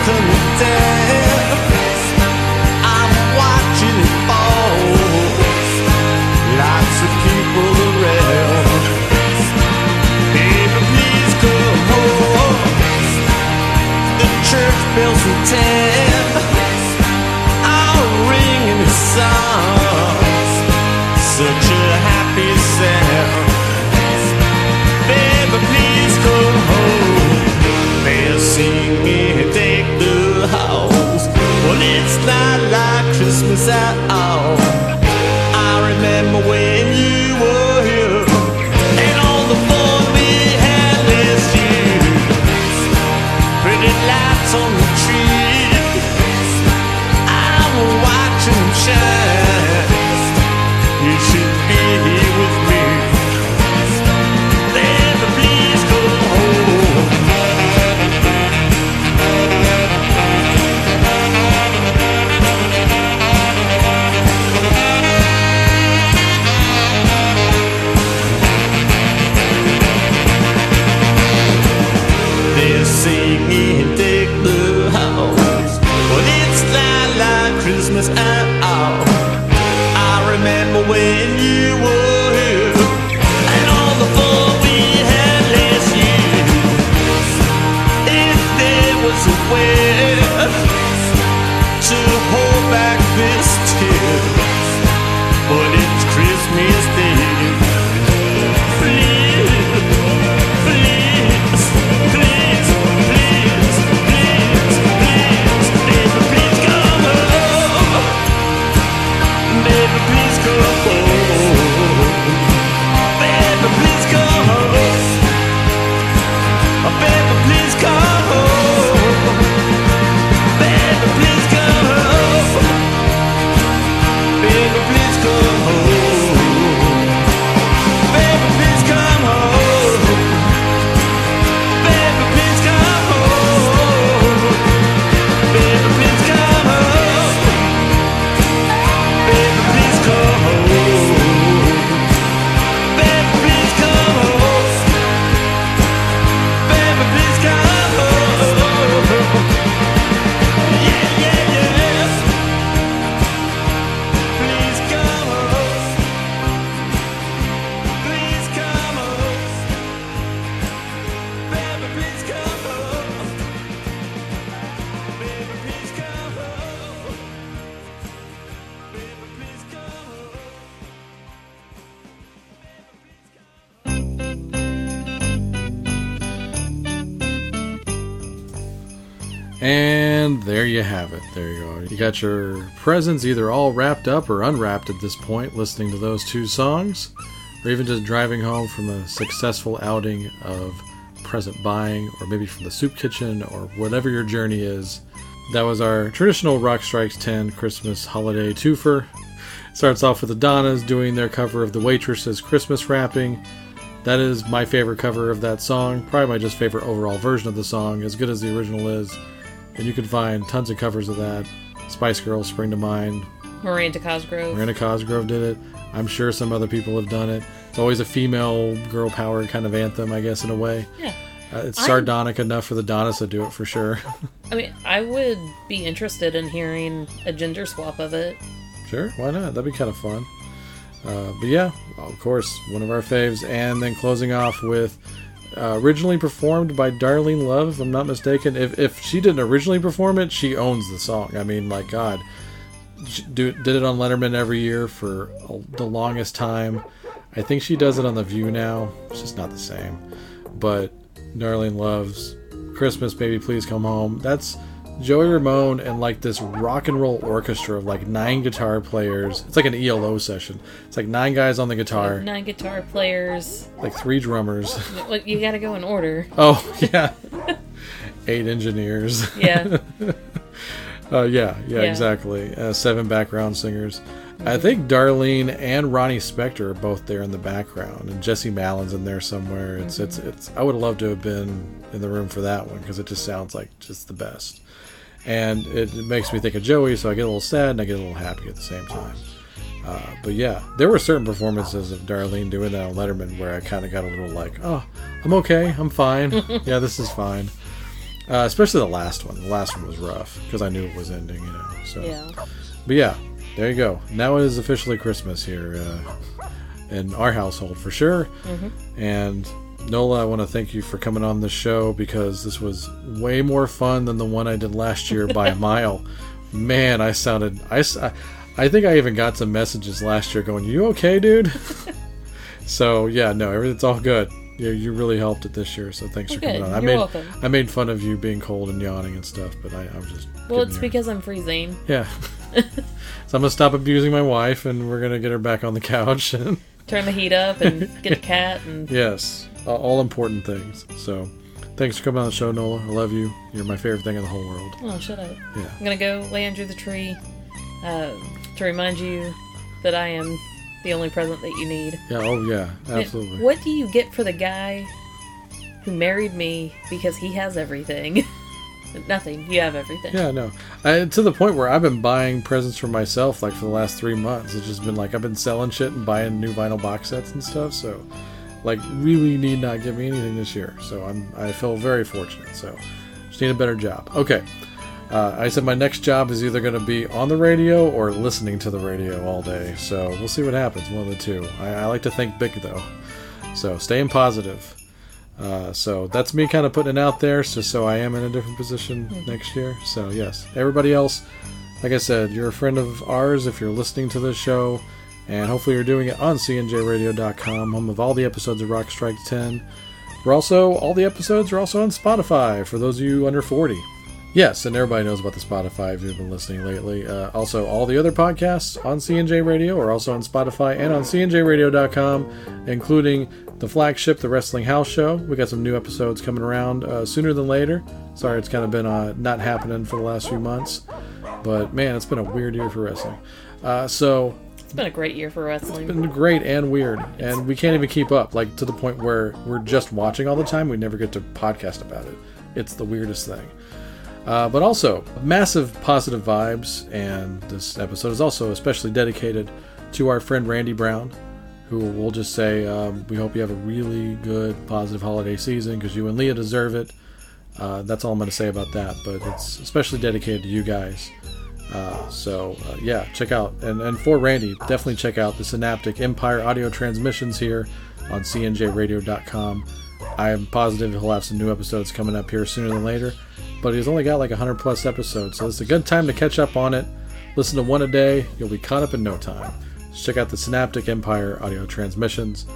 Snow's like Christmas at. I got your presents either all wrapped up or unwrapped at this point, listening to those two songs, or even just driving home from a successful outing of present buying, or maybe from the soup kitchen, or whatever your journey is. That was our traditional Rock Strikes 10 Christmas holiday twofer. Starts off with the Donnas doing their cover of The Waitresses' Christmas Wrapping. That is my favorite cover of that song, probably my just favorite overall version of the song, as good as the original is. And you can find tons of covers of that. Spice Girls spring to mind. Miranda Cosgrove. Miranda Cosgrove did it. I'm sure some other people have done it. It's always a female girl power kind of anthem, I guess, in a way. Yeah. Uh, it's I'm- sardonic enough for the Donnas to do it for sure. I mean, I would be interested in hearing a gender swap of it. Sure, why not? That'd be kind of fun. Uh, but yeah, of course, one of our faves. And then closing off with uh, originally performed by Darlene Love, if I'm not mistaken. If, if she didn't originally perform it, she owns the song. I mean, my God. She do, did it on Letterman every year for the longest time. I think she does it on The View now. It's just not the same. But Darlene Love's Christmas, Baby Please Come Home. That's Joey Ramone and like this rock and roll orchestra of like nine guitar players. It's like an ELO session. It's like nine guys on the guitar, Nine guitar players. like three drummers. Well, You gotta go in order. Oh, yeah. Eight engineers. Yeah. Uh, yeah, yeah, Yeah. exactly. Uh, seven background singers. I think Darlene and Ronnie Spector are both there in the background, and Jesse Malin's in there somewhere. It's it's it's. I would have loved to have been in the room for that one because it just sounds like just the best, and it, it makes me think of Joey, so I get a little sad and I get a little happy at the same time. Uh, but yeah, there were certain performances of Darlene doing that on Letterman where I kind of got a little like, oh, I'm okay, I'm fine. yeah, this is fine. Uh, especially the last one. The last one was rough because I knew it was ending, you know. So, Yeah. but yeah, there you go. Now it is officially Christmas here uh, in our household for sure. And Nola, I want to thank you for coming on the show because this was way more fun than the one I did last year by a mile. Man, I sounded I, I think I even got some messages last year going, "You okay, dude?" so yeah, no, everything's all good. You, you really helped it this year, so thanks for coming good. on. I You're made welcome. I made fun of you being cold and yawning and stuff, but I, I was just Well, it's because I'm freezing. yeah. so I'm gonna stop abusing my wife, and we're gonna get her back on the couch. And Turn the heat up and get a cat and yes, uh, all important things. So, thanks for coming on the show, Nola. I love you. You're my favorite thing in the whole world. oh, shut up. Yeah. I'm gonna go lay under the tree uh, to remind you that I am the only present that you need. Yeah. Oh yeah. Absolutely. What do you get for the guy who married me because he has everything? Nothing. You have everything. Yeah. No. I, to the point where I've been buying presents for myself like for the last three months. It's just been like I've been selling shit and buying new vinyl box sets and stuff. So, like, really need not give me anything this year. So I'm I feel very fortunate. So, just need a better job. Okay. Uh, I said my next job is either going to be on the radio or listening to the radio all day. So we'll see what happens. One of the two. I, I like to think big though. So staying positive. Uh, so that's me kind of putting it out there, so so I am in a different position next year. So yes, everybody else, like I said, you're a friend of ours if you're listening to this show, and hopefully you're doing it on cnjradio.com, home of all the episodes of Rock Strike 10. We're also all the episodes are also on Spotify for those of you under 40. Yes, and everybody knows about the Spotify if you've been listening lately. Uh, also, all the other podcasts on CNJ Radio are also on Spotify and on CNJRadio.com, including the flagship, The Wrestling House Show. We got some new episodes coming around uh, sooner than later. Sorry, it's kind of been uh, not happening for the last few months, but man, it's been a weird year for wrestling. Uh, so It's been a great year for wrestling. It's been great and weird, and we can't even keep up. Like to the point where we're just watching all the time. We never get to podcast about it. It's the weirdest thing. Uh, but also, massive positive vibes, and this episode is also especially dedicated to our friend Randy Brown, who we'll just say, um, We hope you have a really good, positive holiday season because you and Leah deserve it. Uh, that's all I'm going to say about that, but it's especially dedicated to you guys. Uh, so, uh, yeah, check out, and, and for Randy, definitely check out the Synaptic Empire audio transmissions here on cnjradio.com. I am positive he'll have some new episodes coming up here sooner than later, but he's only got like 100 plus episodes, so it's a good time to catch up on it. Listen to one a day, you'll be caught up in no time. Just check out the Synaptic Empire audio transmissions.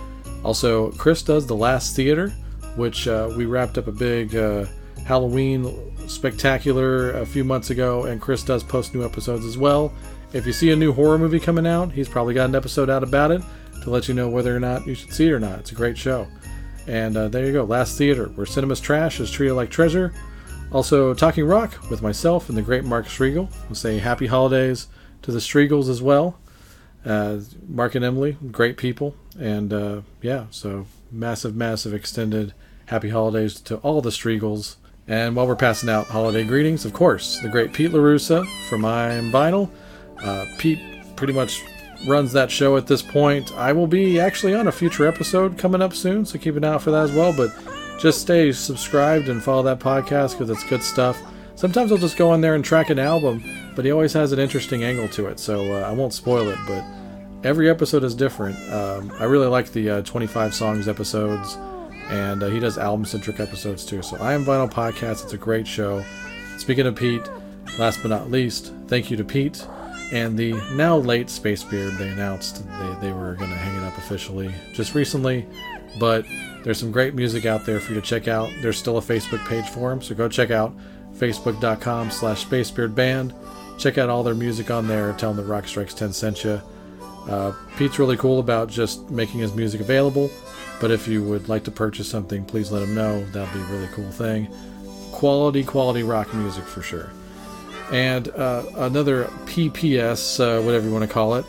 Also, Chris does The Last Theater, which uh, we wrapped up a big uh, Halloween spectacular a few months ago, and Chris does post new episodes as well. If you see a new horror movie coming out, he's probably got an episode out about it to let you know whether or not you should see it or not. It's a great show. And uh, there you go, Last Theater, where cinema's trash is treated like treasure. Also, Talking Rock with myself and the great Mark Striegel. We'll say happy holidays to the Striegels as well. Uh, Mark and Emily, great people. And uh, yeah, so massive, massive extended happy holidays to all the Striegels. And while we're passing out holiday greetings, of course, the great Pete LaRussa from I'm Vinyl. Uh, Pete pretty much runs that show at this point. I will be actually on a future episode coming up soon, so keep an eye out for that as well. But just stay subscribed and follow that podcast because it's good stuff. Sometimes I'll just go on there and track an album, but he always has an interesting angle to it, so uh, I won't spoil it. But every episode is different. Um, I really like the uh, 25 songs episodes, and uh, he does album centric episodes too. So I am Vinyl Podcast. It's a great show. Speaking of Pete, last but not least, thank you to Pete and the now late Space Beard. They announced they, they were going to hang it up officially just recently, but there's some great music out there for you to check out. There's still a Facebook page for him, so go check out facebook.com slash spacebeardband. Check out all their music on there. Tell them that Rock Strikes 10 sent you. Uh, Pete's really cool about just making his music available, but if you would like to purchase something, please let them know. That'd be a really cool thing. Quality, quality rock music for sure. And uh, another PPS, uh, whatever you want to call it.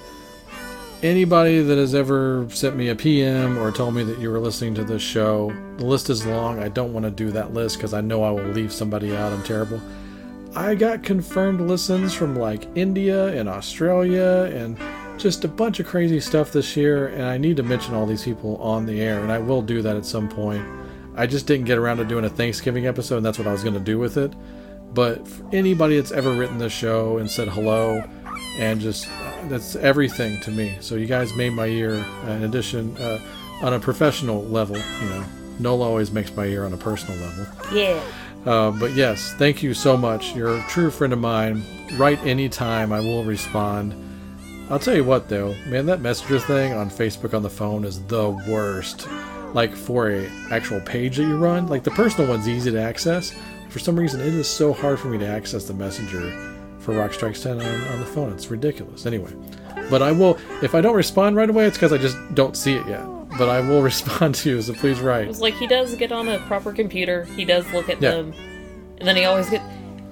Anybody that has ever sent me a PM or told me that you were listening to this show, the list is long. I don't want to do that list because I know I will leave somebody out. I'm terrible. I got confirmed listens from like India and Australia and just a bunch of crazy stuff this year, and I need to mention all these people on the air, and I will do that at some point. I just didn't get around to doing a Thanksgiving episode, and that's what I was going to do with it. But for anybody that's ever written the show and said hello, and just that's everything to me. So you guys made my year. In addition, uh, on a professional level, you know, Nola always makes my year on a personal level. Yeah. Uh, but yes, thank you so much. You're a true friend of mine. Write anytime, I will respond. I'll tell you what though, man, that messenger thing on Facebook on the phone is the worst. Like for a actual page that you run, like the personal one's easy to access. For some reason, it is so hard for me to access the messenger for Rock Strikes 10 on, on the phone. It's ridiculous. Anyway, but I will, if I don't respond right away, it's because I just don't see it yet. But I will respond to you, so please write. It's like he does get on a proper computer. He does look at Yeah. them, and then he always get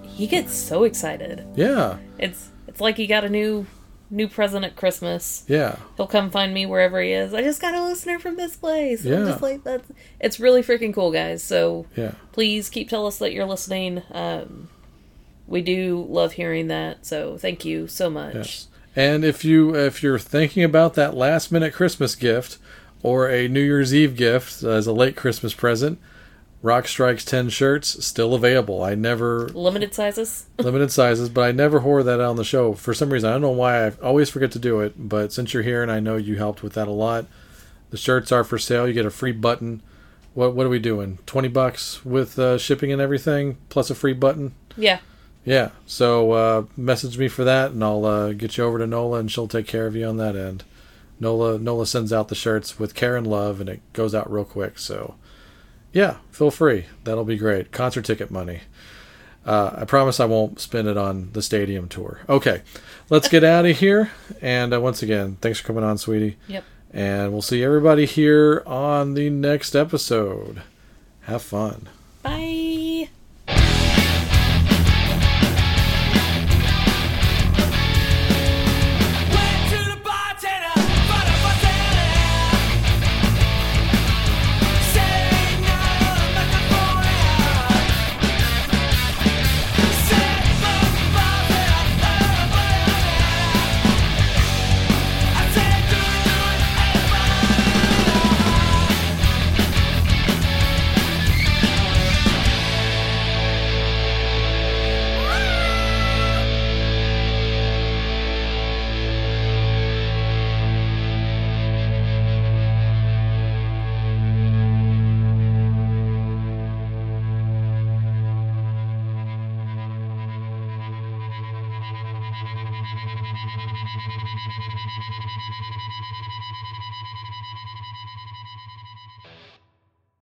he gets so excited. Yeah, It's it's like he got a new new present at Christmas. yeah, He'll come find me wherever he is. I just got a listener from this place. Yeah. I'm just like that's it's really freaking cool, guys. So yeah. please keep telling us that you're listening. Um, we do love hearing that. So thank you so much. Yes. And if you if you're thinking about that last minute Christmas gift or a New Year's Eve gift as a late Christmas present, Rock Strikes 10 shirts still available. I never Limited sizes. limited sizes, but I never hoard that out on the show. For some reason, I don't know why I always forget to do it, but since you're here and I know you helped with that a lot, the shirts are for sale. You get a free button. What what are we doing? 20 bucks with uh, shipping and everything plus a free button? Yeah. Yeah. So uh, message me for that, and I'll uh, get you over to Nola, and she'll take care of you on that end. Nola Nola sends out the shirts with care and love, and it goes out real quick. So yeah, feel free. That'll be great. Concert ticket money. Uh, I promise I won't spend it on the stadium tour. Okay, let's get out of here. And uh, once again, thanks for coming on, sweetie. Yep. And we'll see everybody here on the next episode. Have fun. Bye.